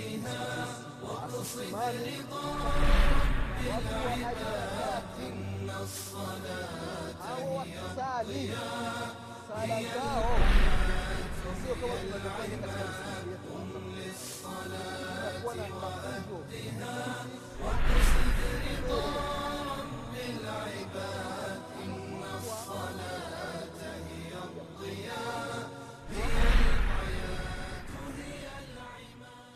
Imani watu wa ibadati hao wakisali sala zao sio kama tunavyofanya katika misikiti yetu inakuwa na mafunzo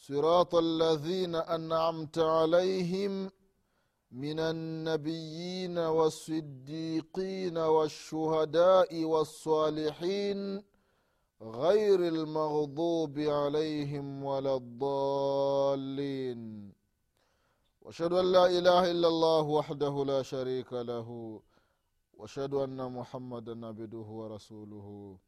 صراط الذين أنعمت عليهم من النبيين والصديقين والشهداء والصالحين غير المغضوب عليهم ولا الضالين. وأشهد أن لا إله إلا الله وحده لا شريك له. وأشهد أن محمدا عبده ورسوله.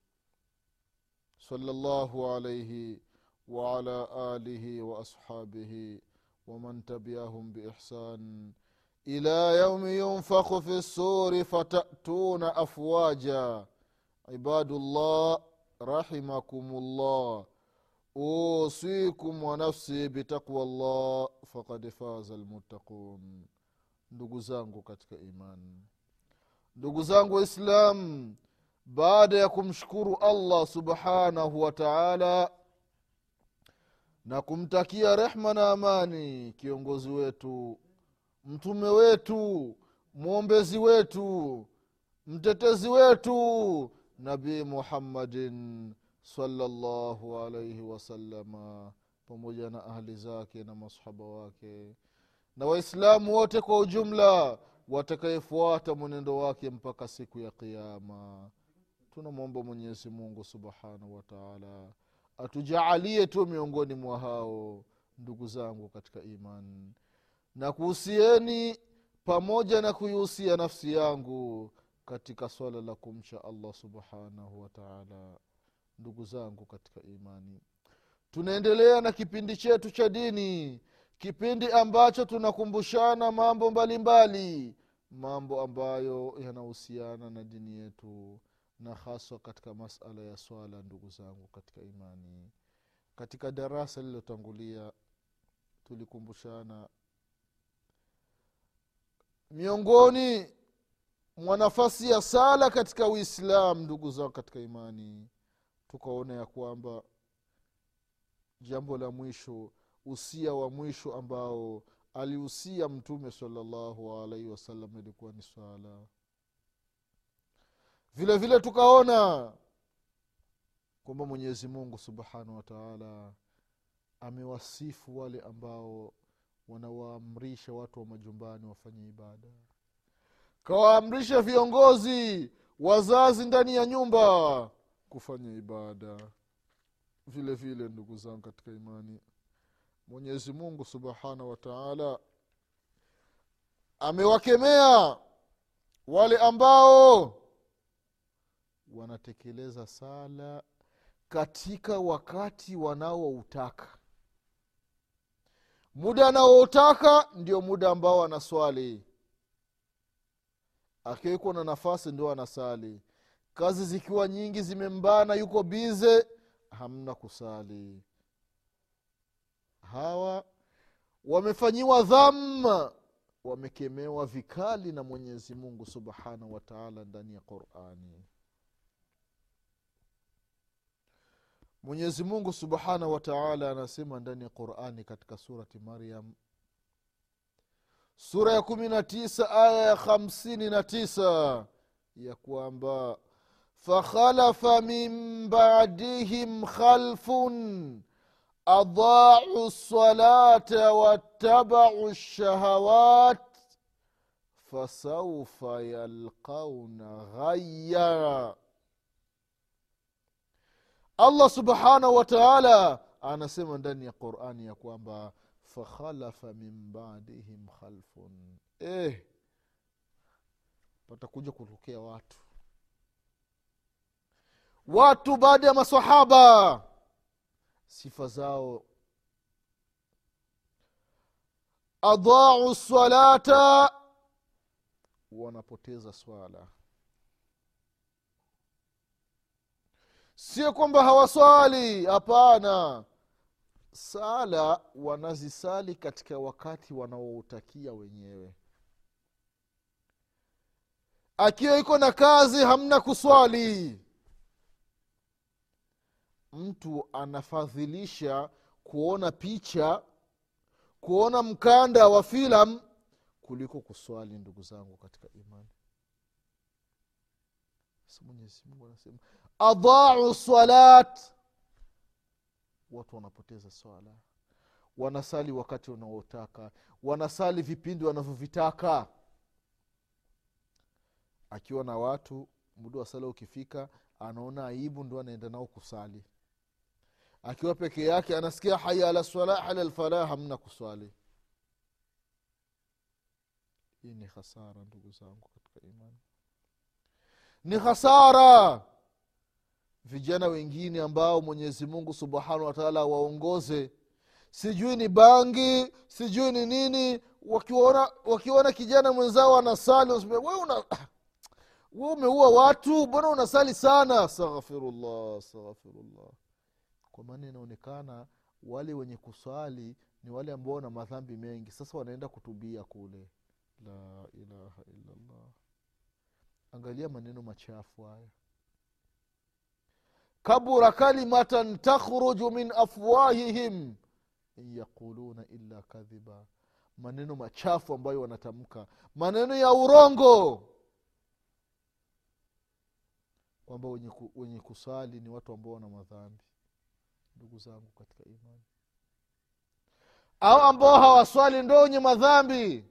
صلى الله عليه وعلى آله وأصحابه ومن تبعهم بإحسان إلى يوم ينفخ في السور فتأتون أفواجا عباد الله رحمكم الله أوصيكم ونفسي بتقوى الله فقد فاز المتقون ndugu zangu katika imani ndugu zangu waislamu baada ya kumshukuru allah subhanahu wa taala na kumtakia rehma na amani kiongozi wetu mtume wetu mwombezi wetu mtetezi wetu nabii muhammadin salllahu alaihi wasalama pamoja na ahli zake na masahaba wake. Na waislamu wote kwa ujumla watakayefuata mwenendo wake mpaka siku ya qiama tunamwomba mwenyezi mungu subhanahu wataala atujaalie tu miongoni mwa hao ndugu zangu katika imani na kuhusieni pamoja na kuihusia nafsi yangu katika swala la kumcha allah subhanahu wataala ndugu zangu katika imani tunaendelea na kipindi chetu cha dini kipindi ambacho tunakumbushana mambo mbalimbali mbali. mambo ambayo yanahusiana na dini yetu na haswa katika masala ya swala ndugu zangu katika imani. Katika darasa lililotangulia tulikumbushana miongoni mwa nafasi ya sala katika uislam ndugu zangu katika imani tukaona ya kwamba jambo la mwisho usia wa mwisho ambao alihusia mtume salallahu alaihi wasallam ilikuwa ni swala vile vile tukaona. Kwamba mwenyezi mungu subhanahu wataala amewasifu wale ambao wanawaamrisha watu wa majumbani wafanye ibada. Kawaamrisha viongozi wazazi ndani ya nyumba kufanya ibada. Vile vile ndugu zangu katika imani mwenyezi mungu subhanahu wataala amewakemea wale ambao wanatekeleza sala katika wakati wanaoutaka. Muda anaoutaka ndio muda ambao anaswali. Akiwekwa na nafasi ndio anasali. Kazi zikiwa nyingi zimembana yuko bize hamna kusali. Hawa wamefanyiwa dhama wamekemewa vikali na mwenyezi mungu subhanahu wataala ndani ya qurani mwenyezi mungu subhanahu wataala anasema ndani ya qurani katika surati maryam. Sura ya kumi na tisa aya ya hamsini na tisa ya kwamba fakhalafa min badihim khalfun adaau lsalata wattabau lshahawat fasaufa yalqauna ghaya allah subhanahu wa taala anasema ndani ya qurani ya kwamba fakhalafa min badihim khalfun. Eh, patakuja kutokea watu. Watu baada ya masahaba sifa zao. Adau salata wanapoteza swala sio kwamba hawaswali hapana. Sala wanazisali katika wakati wanaoutakia wenyewe. Akiwa iko na kazi hamna kuswali. Mtu anafadhilisha kuona picha kuona mkanda wa filam kuliko kuswali ndugu zangu katika imani mwenyezi mungu anasema adau salat. Watu wanapoteza swala wanasali wakati wanaotaka wanasali vipindi wanavyovitaka. Akiwa na watu muda wa sala ukifika anaona aibu ndo anaenda nao kusali. Akiwa peke yake anasikia haya ala swala ala lfalah hamna kuswali. Hii ni hasara ndugu zangu katika imani ni hasara. Vijana wengine ambao mwenyezi mungu subhanahu wataala waongoze sijui ni bangi sijui ni nini wakiona wakiona kijana mwenzao anasali we una we umeua watu mbona unasali sana? Astaghfirullah astaghfirullah. Kwa maana inaonekana wale wenye kusali ni wale ambao wana madhambi mengi. Sasa wanaenda kutubia kule. La ilaha illallah angalia maneno machafu haya kabura kalimatan takhruju min afwahihim in yaquluna illa kadhiba. Maneno machafu ambayo wanatamka. Maneno ya urongo. Kwamba wenye, ku, wenye kusali ni watu ambao wana madhambi. Ndugu zangu katika imani. Au ambao hawaswali ndo wenye madhambi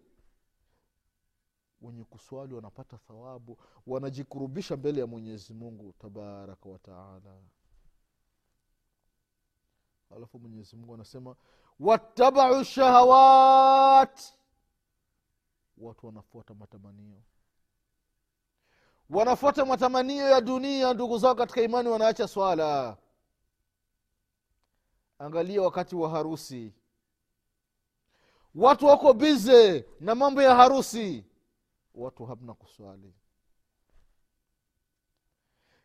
wenye kuswali wanapata thawabu wanajikurubisha mbele ya mwenyezi mungu tabaraka wataala alafu mwenyezi mungu anasema wattabau shahawat. Watu wanafuata matamanio. Wanafuata matamanio ya dunia ndugu zao katika imani wanaacha swala. Angalia wakati wa harusi. Watu wako bize na mambo ya harusi watu hamna kuswali.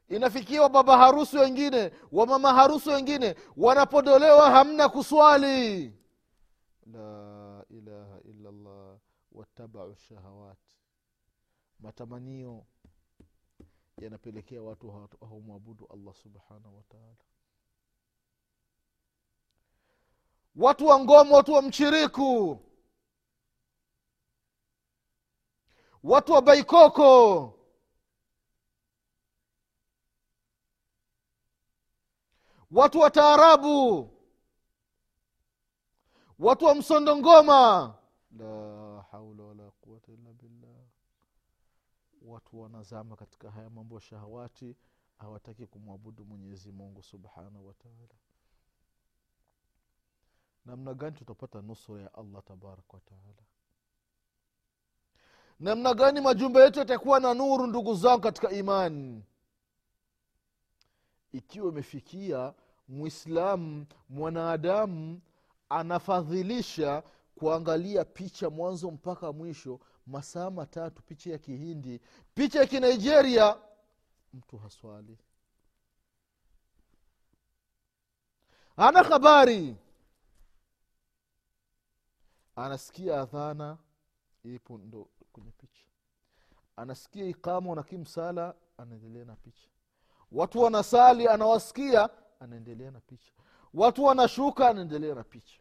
Inafikiwa baba harusi wengine wamama harusi wengine wanapodolewa hamna kuswali. La ilaha illallah watabau shahawat. Matamanio yanapelekea watu hawamwabudu allah subhanahu wataala watu wa ngoma watu wa mchiriku watu wa baikoko. Watu wa taarabu. Watu wa msondo ngoma. La haula wala quwata illa billah. Watu wanazama katika haya mambo ya shahawati hawataki kumwabudu mwenyezi mungu subhanahu wataala namna gani tutapata nusura ya allah tabaraka wataala namna gani majumba yetu yatakuwa na nuru ndugu zangu katika imani? Ikiwa imefikia mwislamu mwanadamu anafadhilisha kuangalia picha mwanzo mpaka mwisho masaa matatu picha ya kihindi picha ya kinigeria mtu haswali. Ana habari. Anasikia adhana ipo ndo kwenye picha. Anasikia ikama wanakimsala anaendelea na picha. Watu wanasali anawasikia anaendelea na picha. Watu wanashuka anaendelea na picha.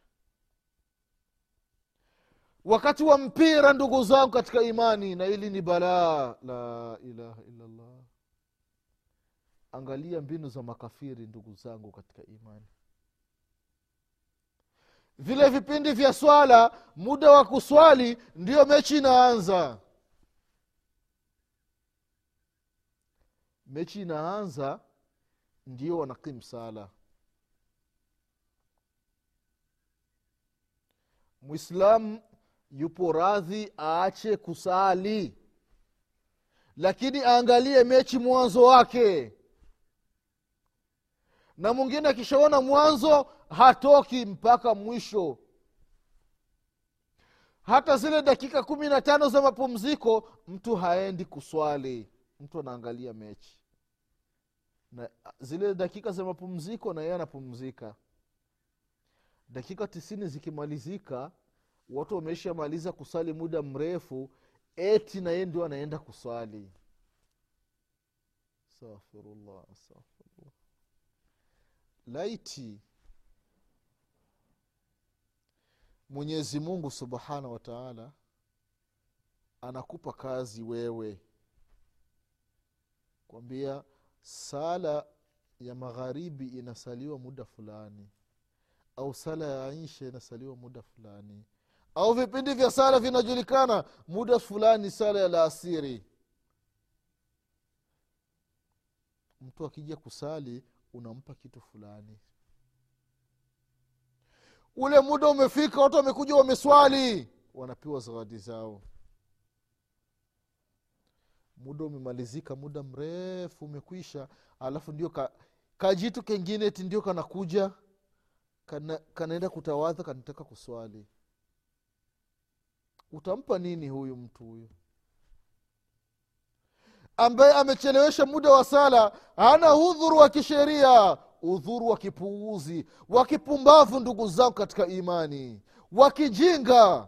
Wakati wa mpira ndugu zangu katika imani na hili ni balaa la ilaha illallah. Angalia mbinu za makafiri ndugu zangu katika imani vile vipindi vya swala muda wa kuswali ndiyo mechi inaanza. Mechi inaanza ndio wanakim sala. Mwislamu yupo radhi aache kusali. Lakini aangalie mechi mwanzo wake. Na mwingine akishaona mwanzo hatoki mpaka mwisho. Hata zile dakika kumi na tano za mapumziko mtu haendi kuswali. Mtu anaangalia mechi. Na zile dakika za mapumziko na yeye anapumzika. Dakika tisini zikimalizika watu wameishamaliza kusali muda mrefu eti na yeye ndio anaenda kuswali. Astaghfirullah astaghfirullah. Laiti mwenyezi mungu subhanahu wa taala anakupa kazi wewe. Kwambia sala ya magharibi inasaliwa muda fulani. Au sala ya isha inasaliwa muda fulani. Au vipindi vya sala vinajulikana muda fulani sala ya laasiri. Mtu akija kusali unampa kitu fulani ule muda umefika watu wamekuja wameswali. Wanapewa zawadi zao. Muda umemalizika muda mrefu umekwisha. Alafu ndio ka, kajitu kengine ti ndio kanakuja kana, kanaenda kutawadha kanataka kuswali. Utampa nini huyu mtu huyu? Ambaye amechelewesha muda wa sala hana hudhuru wa kisheria udhuru wa kipuuzi wa kipumbavu ndugu zangu katika imani wa kijinga.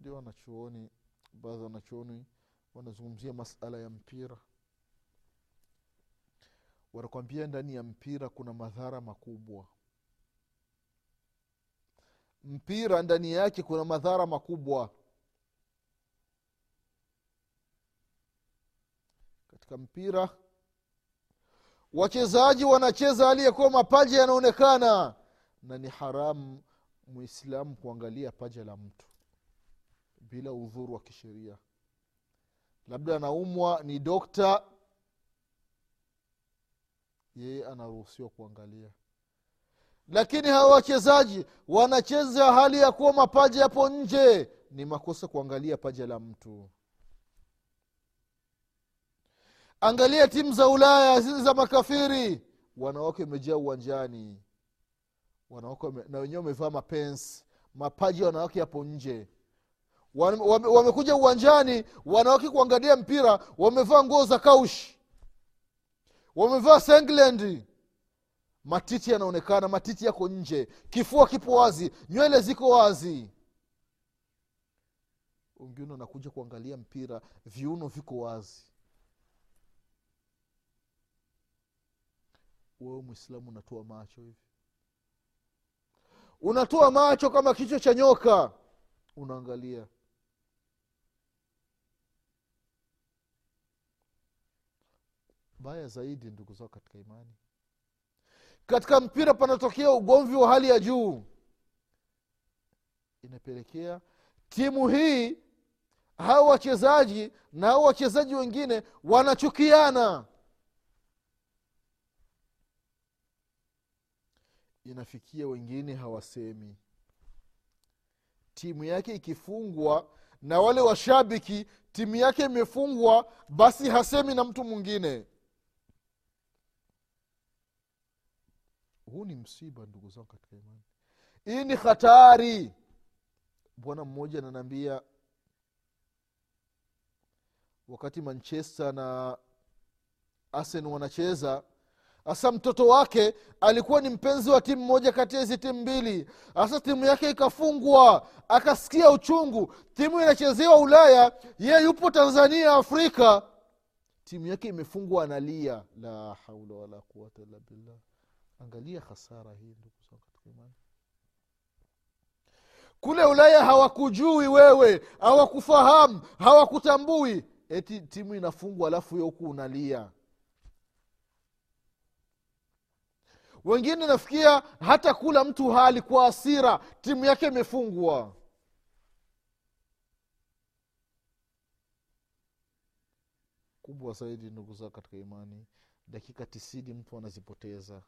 Ndio wanachuoni baadhi wanachuoni wanazungumzia masala ya mpira. Wanakwambia ndani ya mpira kuna madhara makubwa. Mpira ndani yake kuna madhara makubwa katika mpira. Wachezaji wanacheza aliyekuwa mapaja yanaonekana na ni haramu mwislamu kuangalia paja la mtu bila udhuru wa kisheria. Labda anaumwa ni dokta yeye anaruhusiwa kuangalia. Lakini hawa wachezaji wanacheza hali ya kuwa mapaja yapo nje ni makosa kuangalia paja la mtu angalia timu za ulaya zile za makafiri. Wanawake wamejaa uwanjani. Wanawake na wenyewe wamevaa mapensi. Mapaji ya wanawake yapo nje. Wame, wame, wamekuja uwanjani wanawake kuangalia mpira wamevaa nguo za kaushi wamevaa sengland. Matiti yanaonekana matiti yako nje. Kifua kipo wazi nywele ziko wazi. Wengine wanakuja kuangalia mpira viuno viko wazi wewe mwislamu unatoa macho hivi? Unatoa macho kama kichwa cha nyoka. Unaangalia. Baya zaidi ndugu zao katika imani. Katika mpira panatokea ugomvi wa hali ya juu. Inapelekea timu hii hao wachezaji na hao wachezaji wengine wanachukiana inafikia wengine hawasemi. Timu yake ikifungwa na wale washabiki timu yake imefungwa basi hasemi na mtu mwingine. Huu ni msiba ndugu zangu katika imani. Hii ni hatari. Bwana mmoja ananiambia wakati manchester na arsen wanacheza hasa mtoto wake alikuwa ni mpenzi wa timu moja kati ya hizi timu mbili. Hasa timu yake ikafungwa akasikia uchungu. Timu inachezewa ulaya ye yupo tanzania afrika. Timu yake imefungwa analia la haula wala quwata illa billah. Angalia hasara hii ndugu kule ulaya hawakujui wewe hawakufahamu hawakutambui. Eti timu inafungwa alafu yo huku unalia wengine nafikia hata kula mtu hali kwa asira timu yake imefungwa. Kubwa zaidi ndugu zao katika imani dakika tisini mtu anazipoteza.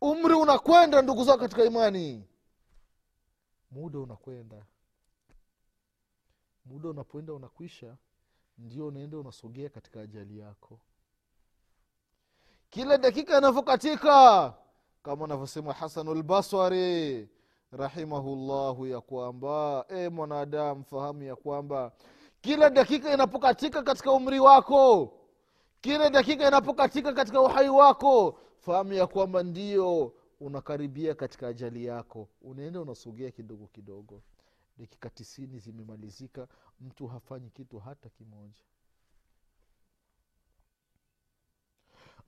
Umri unakwenda ndugu zao katika imani. Muda unakwenda. Muda unapoenda unakwisha. Ndio unaenda unasogea katika ajali yako kila dakika inavyokatika kama anavyosema hasanu lbaswari rahimahullahu ya kwamba e mwanadamu fahamu ya kwamba kila dakika inapokatika katika umri wako kila dakika inapokatika katika uhai wako fahamu ya kwamba ndio unakaribia katika ajali yako. Unaenda unasogea kidogo kidogo. Dakika tisini zimemalizika mtu hafanyi kitu hata kimoja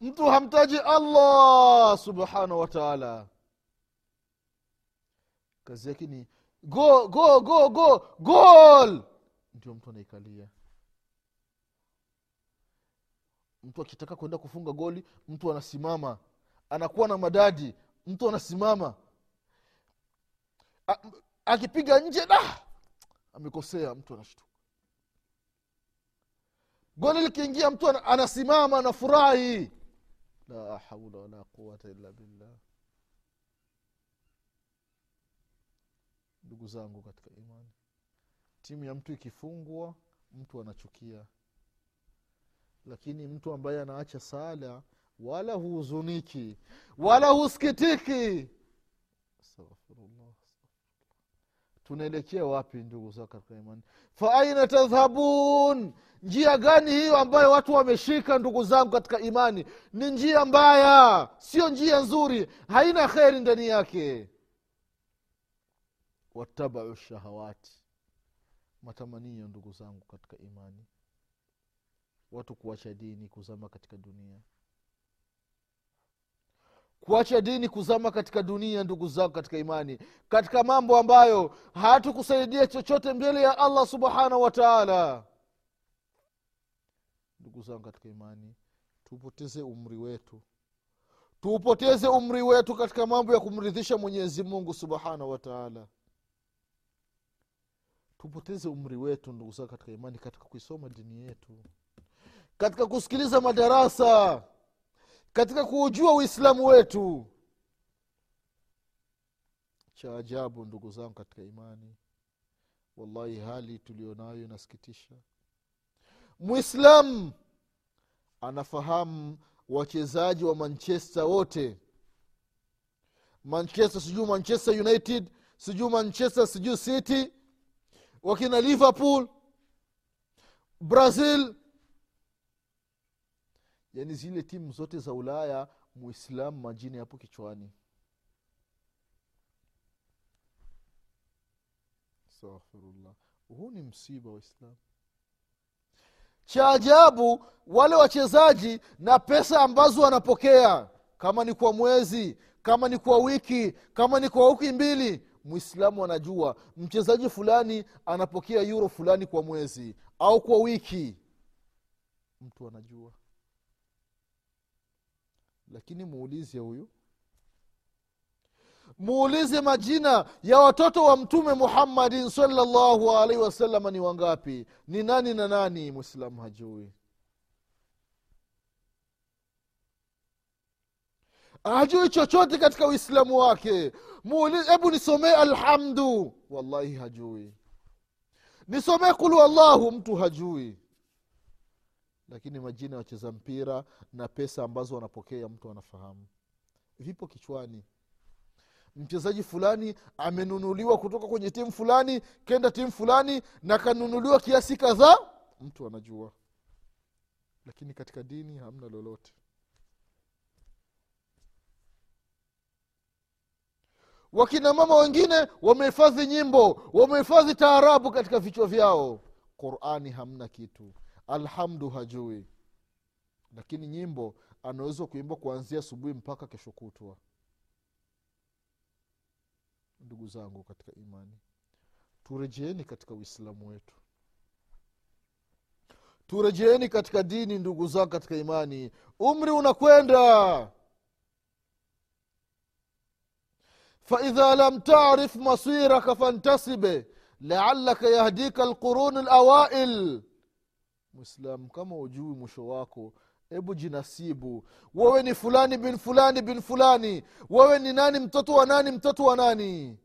mtu hamtaji allah subhanahu wa taala. Kazi yake ni go go go go gol ndio mtu anaikalia. Mtu akitaka kwenda kufunga goli mtu anasimama. Anakuwa na madadi mtu anasimama. Akipiga nje da amekosea mtu anashtuka. Goli likiingia mtu ana- anasimama anafurahi la haula wala quwata illa billah ndugu zangu katika imani timu ya mtu ikifungwa mtu anachukia. Lakini mtu ambaye anaacha sala wala huhuzuniki wala husikitiki. Astaghfirullah tunaelekea wapi ndugu zao katika imani fa aina tadhhabun? Njia gani hiyo ambayo watu wameshika ndugu zangu katika imani? Ni njia mbaya sio njia nzuri haina kheri ndani yake. Watabau shahawati matamanio ndugu zangu katika imani. Watu kuacha dini kuzama katika dunia kuacha dini kuzama katika dunia ndugu zangu katika imani katika mambo ambayo hatukusaidia chochote mbele ya allah subhanahu wa taala. Ndugu zangu katika imani tupoteze umri wetu. Tuupoteze umri wetu katika mambo ya kumridhisha mwenyezi mungu subhanahu wa taala. Tupoteze umri wetu ndugu zangu katika imani katika kuisoma dini yetu. Katika kusikiliza madarasa katika kuujua uislamu wetu. Cha ajabu ndugu zangu katika imani wallahi hali tulionayo inasikitisha. Mwislamu anafahamu wachezaji wa manchester wote. Manchester sijuu manchester united sijuu manchester sijuu city. Wakina liverpool brazil yaani zile timu zote za ulaya muislamu majini hapo kichwani. Astaghfirullah. Huu ni msiba waislamu cha ajabu wale wachezaji na pesa ambazo wanapokea kama ni kwa mwezi kama ni kwa wiki kama ni kwa wiki mbili mwislamu anajua mchezaji fulani anapokea yuro fulani kwa mwezi au kwa wiki. Mtu anajua lakini muulize huyu. Muulize majina ya watoto wa mtume muhammadin salllahu alaihi wasalama ni wangapi? Ni nani na nani? Mwislamu hajui. Hajui chochote katika uislamu wake. Muulize hebu nisomee alhamdu. Wallahi hajui. Nisomee kulu allahu mtu hajui lakini majina ya wacheza mpira na pesa ambazo wanapokea mtu anafahamu. Vipo kichwani. Mchezaji fulani amenunuliwa kutoka kwenye timu fulani kenda timu fulani na kanunuliwa kiasi kadhaa mtu anajua. Lakini katika dini hamna lolote. Wakina mama wengine wamehifadhi nyimbo wamehifadhi taarabu katika vichwa vyao. Qurani hamna kitu alhamdu hajui. Lakini nyimbo anaweza kuimba kuanzia asubuhi mpaka kesho kutwa. Ndugu zangu katika imani turejeeni katika uislamu wetu. Turejeeni katika dini ndugu zangu katika imani. Umri unakwenda. Faidha lam tarif masiraka fantasibe laalaka yahdika lquruni lawail mwislamu kama ujui mwisho wako hebu jinasibu. Wewe ni fulani bin fulani bin fulani. Wewe ni nani mtoto wa nani mtoto wa nani?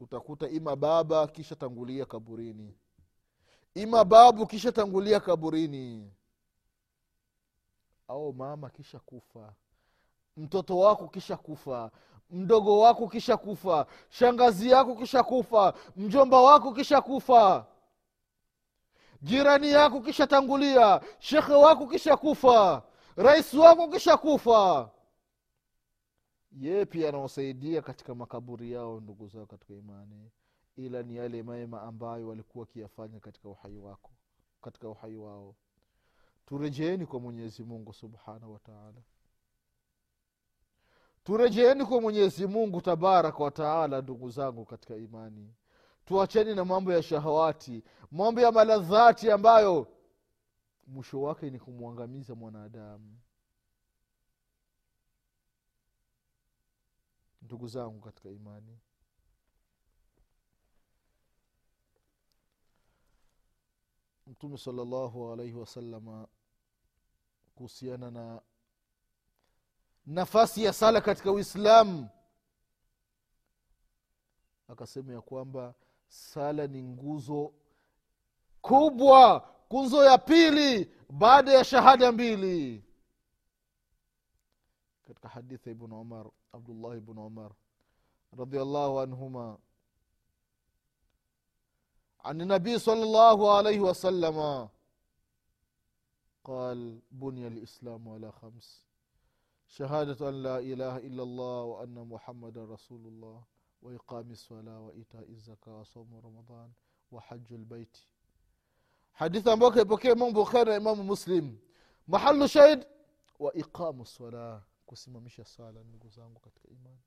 Utakuta ima baba kisha tangulia kaburini. Ima babu kisha tangulia kaburini. Au mama kisha kufa. Mtoto wako kisha kufa. Mdogo wako kisha kufa. Shangazi yako kisha kufa. Mjomba wako kisha kufa jirani yako kisha tangulia shekhe wako kisha kufa rais wako kisha kufa pia anaosaidia katika makaburi yao ndugu zao katika imani ila ni yale mema ambayo walikuwa wakiyafanya katika uhai wako katika uhai wao. Turejeeni kwa mwenyezi mungu subhanahu wataala turejeeni kwa mwenyezi mungu tabaraka wataala ndugu zangu katika imani tuacheni na mambo ya shahawati mambo ya maladhati ambayo mwisho wake ni kumwangamiza mwanadamu. Ndugu zangu katika imani mtume salallahu alaihi wasalama kuhusiana na nafasi ya sala katika uislamu akasema ya kwamba sala ni nguzo kubwa nguzo ya pili baada ya shahada mbili katika hadithi ya ibn umar abdullah ibn umar radiallahu anhuma عن النبي صلى الله عليه وسلم قال بني الإسلام على خمس شهادة أن لا إله إلا الله وأن محمد رسول الله وإقام الصلاة وإيتاء الزكاة وصوم رمضان وحج البيت حديث أبوك يبكي من بخير إمام مسلم محل شهد وإقام الصلاة kusimamisha swala ndugu zangu katika imani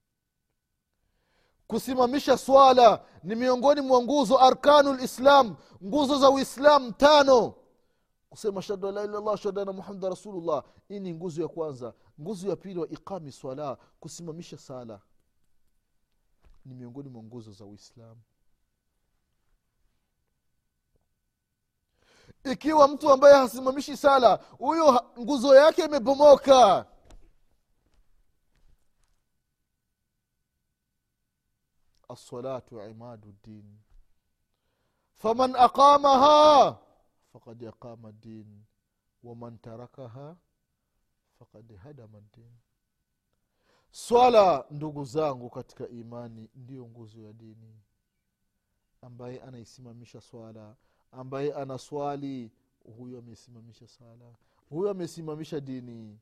kusimamisha swala ni miongoni mwa nguzo arkanu lislam nguzo za uislam tano kusema shahadu an la ila llah shahadu anna muhamada rasulullah hii ni nguzo ya kwanza nguzo ya pili wa iqami swala kusimamisha sala ni miongoni mwa nguzo za uislamu. Ikiwa mtu ambaye hasimamishi sala huyo nguzo yake imebomoka. Alsalatu imadu din. Faman aqamaha fakad aqama din. Waman tarakaha fakad hadama ddin swala ndugu zangu katika imani ndiyo nguzo ya dini. Ambaye anaisimamisha swala ambaye anaswali huyo amesimamisha sala huyo amesimamisha dini.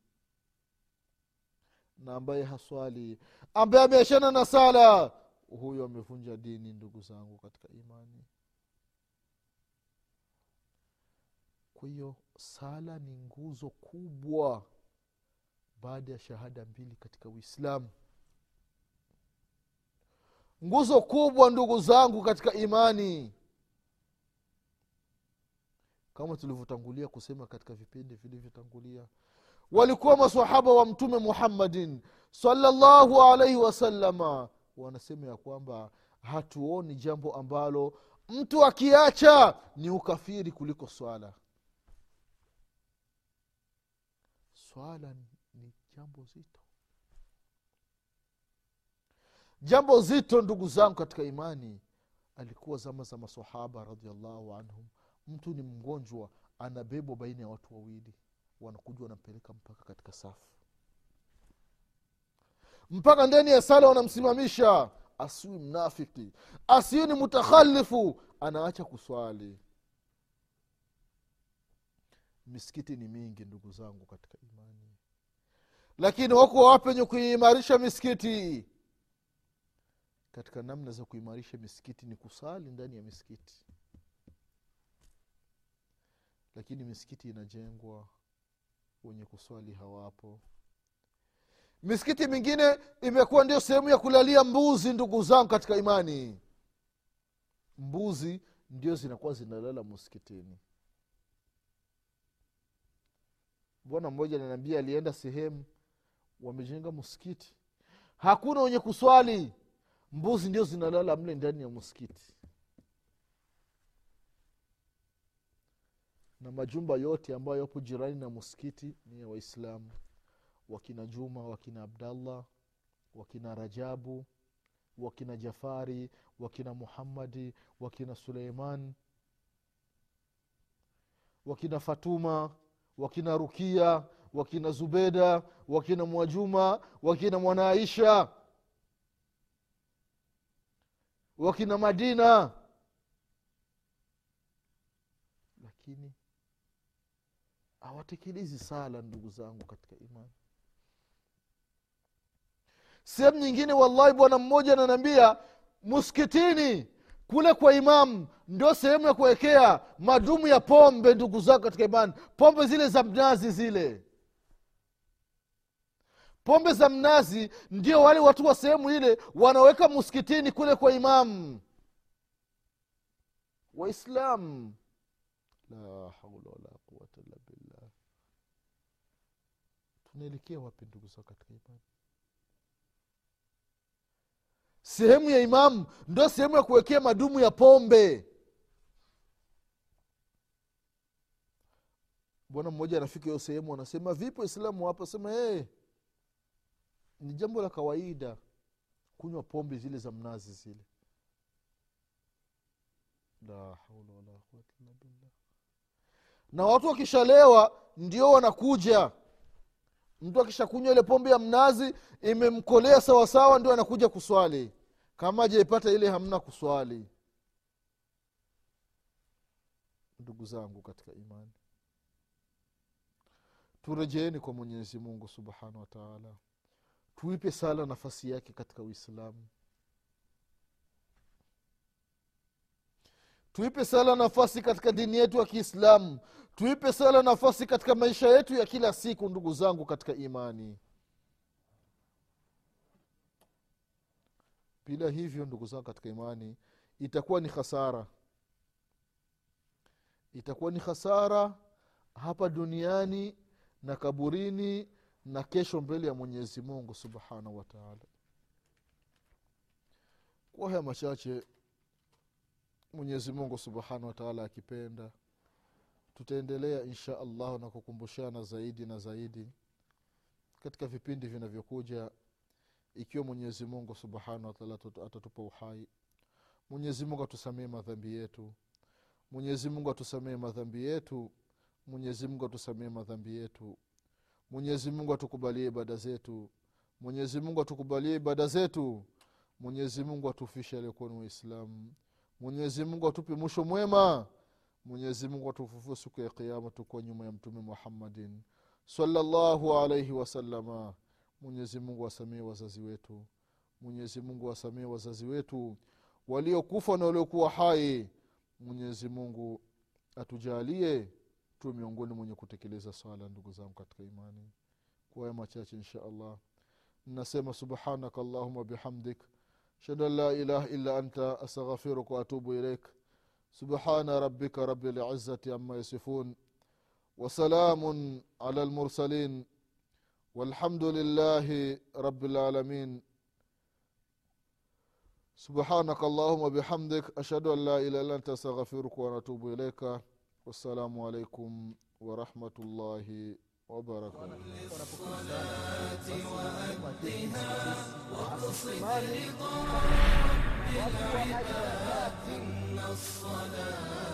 Na ambaye haswali ambaye ameachana na sala huyo amevunja dini ndugu zangu katika imani. Kwa hiyo sala ni nguzo kubwa baada ya shahada mbili katika uislamu. Nguzo kubwa ndugu zangu katika imani. Kama tulivyotangulia kusema katika vipindi vilivyotangulia walikuwa masahaba wa mtume muhammadin salllahu alaihi wasalama wanasema ya kwamba hatuoni jambo ambalo mtu akiacha ni ukafiri kuliko swala. Swala jambo zito. Jambo zito ndugu zangu katika imani. Alikuwa zama za masahaba radiallahu anhum. Mtu ni mgonjwa anabebwa baina ya watu wawili. Wanakuja wanampeleka mpaka katika safu. Mpaka ndani ya sala wanamsimamisha. Asiwi mnafiki. Asiwi ni mutakhalifu. Anaacha kuswali. Misikiti ni mingi ndugu zangu katika imani lakini wako wapi wenye kuimarisha misikiti? Katika namna za kuimarisha misikiti ni kusali ndani ya misikiti. Lakini misikiti inajengwa wenye kuswali hawapo. Misikiti mingine imekuwa ndio sehemu ya kulalia mbuzi ndugu zangu katika imani. Mbuzi ndio zinakuwa zinalala msikitini. Bwana mmoja ananiambia alienda sehemu wamejenga msikiti. Hakuna wenye kuswali. Mbuzi ndio zinalala mle ndani ya msikiti. Na majumba yote ambayo yapo jirani na muskiti ni ya waislamu. Wakina juma wakina abdallah wakina rajabu wakina jafari wakina muhammadi wakina suleiman wakina fatuma wakina rukia wakina zubeda wakina mwajuma wakina mwanaisha wakina madina. Lakini hawatekelezi sala ndugu zangu katika imani. Sehemu nyingine wallahi bwana mmoja ananiambia muskitini kule kwa imamu ndio sehemu ya kuwekea madumu ya pombe ndugu zako katika imani. Pombe zile za mnazi zile pombe za mnazi ndio wale watu wa sehemu ile wanaweka muskitini kule kwa imamu waislamu la haula wala quwata illa billah. Tunaelekea wapi ndugu zao katika imani? Sehemu ya imamu ndo sehemu ya kuwekea madumu ya pombe. Bwana mmoja anafika hiyo sehemu anasema vipo islamu hapa? Sema hey, ni jambo la kawaida kunywa pombe zile za mnazi zile. La haula wala quwata illa billah. Na watu wakishalewa ndio wanakuja. Mtu akishakunywa ile pombe ya mnazi imemkolea sawasawa ndio anakuja kuswali. Kama ajaipata ile hamna kuswali. Ndugu zangu katika imani turejeeni kwa mwenyezi mungu subhanahu wataala tuipe sala nafasi yake katika uislamu. Tuipe sala nafasi katika dini yetu ya kiislamu. Tuipe sala nafasi katika maisha yetu ya kila siku ndugu zangu katika imani. Bila hivyo ndugu zangu katika imani itakuwa ni hasara itakuwa ni hasara hapa duniani na kaburini na kesho mbele ya mwenyezi mungu subhanahu wataala kwa haya machache mwenyezi mungu subhanahu wataala akipenda tutaendelea insha allahu na kukumbushana zaidi na zaidi katika vipindi vinavyokuja ikiwa mwenyezi mungu subhanahu wataala atatupa uhai. Mwenyezi mungu atusamee madhambi yetu. Mwenyezi mungu atusamee madhambi yetu. Mwenyezi mungu atusamee madhambi yetu mwenyezi mungu atukubalie ibada zetu. Mwenyezi mungu atukubalie ibada zetu. Mwenyezi mungu atufishe aliyekuwa ni waislamu mwenyezi mungu atupe mwisho mwema. Mwenyezi mungu atufufue siku ya kiama tukuwa nyuma ya mtume muhammadin salllahu alaihi wasalama mwenyezi mungu wasamee wazazi wetu. Mwenyezi mungu wasamee wazazi wetu waliokufa na waliokuwa hai. Mwenyezi mungu atujalie tuwe miongoni mwenye kutekeleza swala ndugu zangu katika imani kuwaya machache insha allah nasema subhanaka allahuma bihamdik ashhadu an la ilaha illa anta astaghfiruka waatubu ilaik سبحان ربك رب العزة عما يصفون وسلام على المرسلين والحمد لله رب العالمين سبحانك اللهم بحمدك أشهد أن لا إله إلا أنت أستغفرك ونتوب إليك والسلام عليكم ورحمة الله وبركاته. واقصد رضا رب العباد إن الصلاة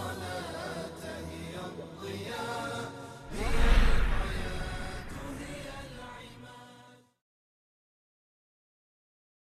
الصلاة هي الضياء.